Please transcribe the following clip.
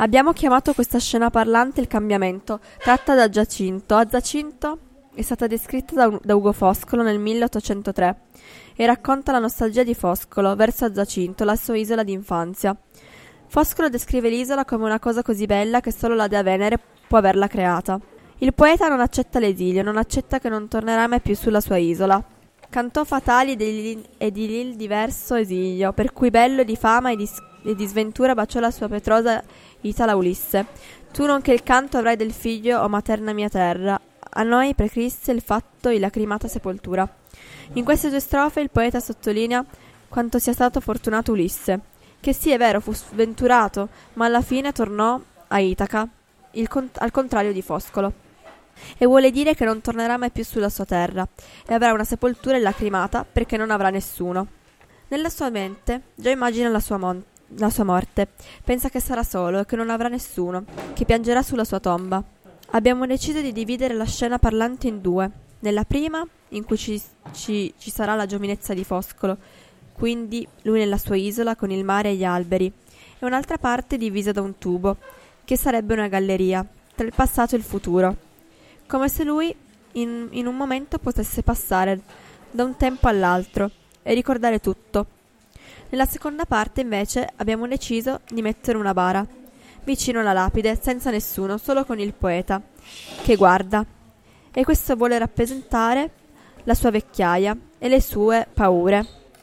Abbiamo chiamato questa scena parlante il cambiamento, tratta da Giacinto. A Giacinto è stata descritta da, da Ugo Foscolo nel 1803 e racconta la nostalgia di Foscolo verso Giacinto, la sua isola d'infanzia. Foscolo descrive l'isola come una cosa così bella che solo la dea Venere può averla creata. Il poeta non accetta l'esilio, non accetta che non tornerà mai più sulla sua isola. Cantò fatali e di lì il diverso esilio, per cui bello di fama e di, e di sventura baciò la sua petrosa Itala Ulisse. Tu non che il canto avrai del figlio, o materna mia terra, a noi preclisse il fatto e lacrimata sepoltura. In queste due strofe il poeta sottolinea quanto sia stato fortunato Ulisse, che sì è vero fu sventurato, ma alla fine tornò a Itaca, con- al contrario di Foscolo. E vuole dire che non tornerà mai più sulla sua terra, e avrà una sepoltura lacrimata perché non avrà nessuno. Nella sua mente già immagina la sua, mon- la sua morte, pensa che sarà solo e che non avrà nessuno, che piangerà sulla sua tomba. Abbiamo deciso di dividere la scena parlante in due. Nella prima, in cui ci, ci, ci, sarà la giovinezza di Foscolo, quindi lui nella sua isola con il mare e gli alberi, e un'altra parte divisa da un tubo, che sarebbe una galleria, tra il passato e il futuro. Come se lui in, in un momento potesse passare da un tempo all'altro e ricordare tutto. Nella seconda parte, invece, abbiamo deciso di mettere una bara vicino alla lapide, senza nessuno, solo con il poeta, che guarda. E questo vuole rappresentare la sua vecchiaia e le sue paure.